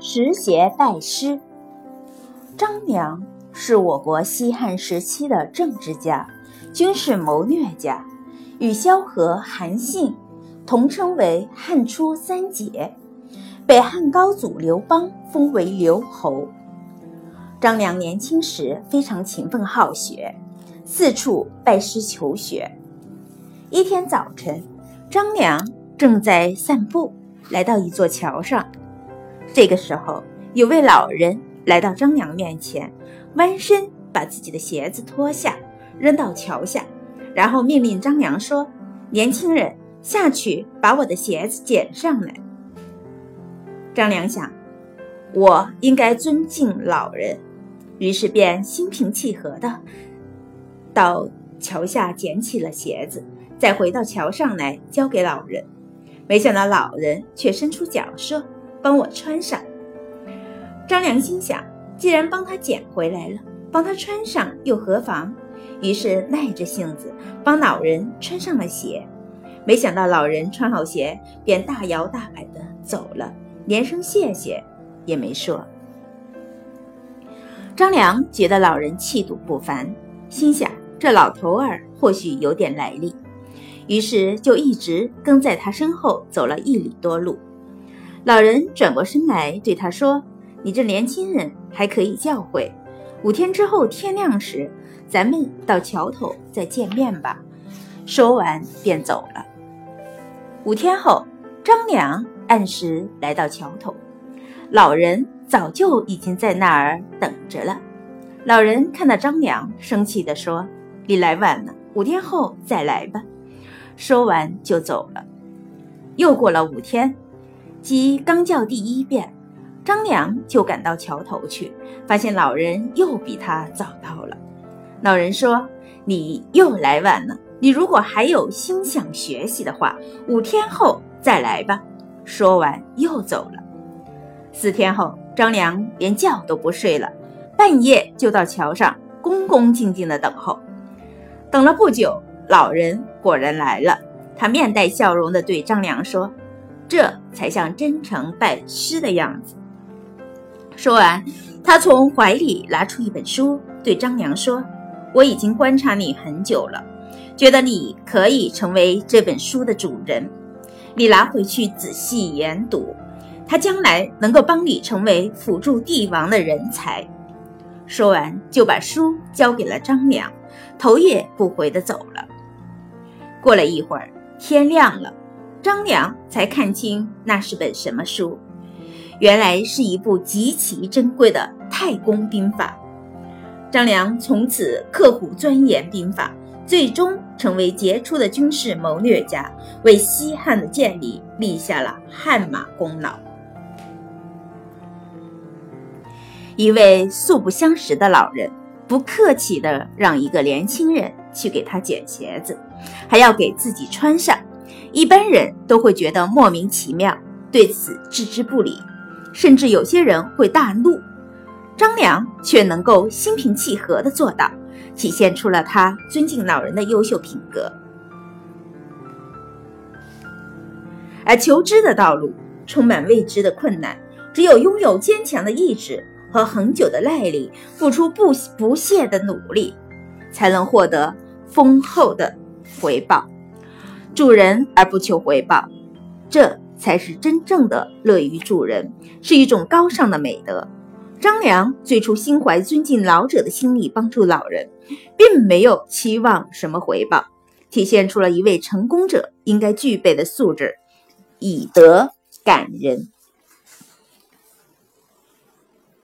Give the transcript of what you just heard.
持节拜师。张良是我国西汉时期的政治家、军事谋略家，与萧何、韩信同称为汉初三杰，被汉高祖刘邦封为刘侯。张良年轻时非常勤奋好学，四处拜师求学。一天早晨，张良正在散步，来到一座桥上。这个时候，有位老人来到张良面前，弯身把自己的鞋子脱下，扔到桥下，然后命令张良说：“年轻人，下去把我的鞋子捡上来。”张良想，我应该尊敬老人，于是便心平气和的到桥下捡起了鞋子，再回到桥上来交给老人。没想到老人却伸出脚说。帮我穿上。张良心想，既然帮他捡回来了，帮他穿上又何妨？于是耐着性子帮老人穿上了鞋。没想到老人穿好鞋，便大摇大摆地走了，连声谢谢也没说。张良觉得老人气度不凡，心想这老头儿或许有点来历，于是就一直跟在他身后走了一里多路。老人转过身来对他说：“你这年轻人还可以教诲。五天之后天亮时，咱们到桥头再见面吧。”说完便走了。五天后，张良按时来到桥头，老人早就已经在那儿等着了。老人看到张良，生气地说：“你来晚了，五天后再来吧。”说完就走了。又过了五天。鸡刚叫第一遍，张良就赶到桥头去，发现老人又比他早到了。老人说：“你又来晚了，你如果还有心想学习的话，五天后再来吧。”说完又走了。四天后，张良连觉都不睡了，半夜就到桥上恭恭敬敬地等候。等了不久，老人果然来了，他面带笑容地对张良说。这才像真诚拜师的样子。说完，他从怀里拿出一本书，对张良说：“我已经观察你很久了，觉得你可以成为这本书的主人。你拿回去仔细研读，他将来能够帮你成为辅助帝王的人才。”说完，就把书交给了张良，头也不回地走了。过了一会儿，天亮了。张良才看清那是本什么书，原来是一部极其珍贵的《太公兵法》。张良从此刻苦钻研兵法，最终成为杰出的军事谋略家，为西汉的建立立下了汗马功劳。一位素不相识的老人，不客气地让一个年轻人去给他捡鞋子，还要给自己穿上。一般人都会觉得莫名其妙，对此置之不理，甚至有些人会大怒。张良却能够心平气和地做到，体现出了他尊敬老人的优秀品格。而求知的道路充满未知的困难，只有拥有坚强的意志和恒久的耐力，付出不不懈的努力，才能获得丰厚的回报。助人而不求回报，这才是真正的乐于助人，是一种高尚的美德。张良最初心怀尊敬老者的心理，帮助老人，并没有期望什么回报，体现出了一位成功者应该具备的素质：以德感人。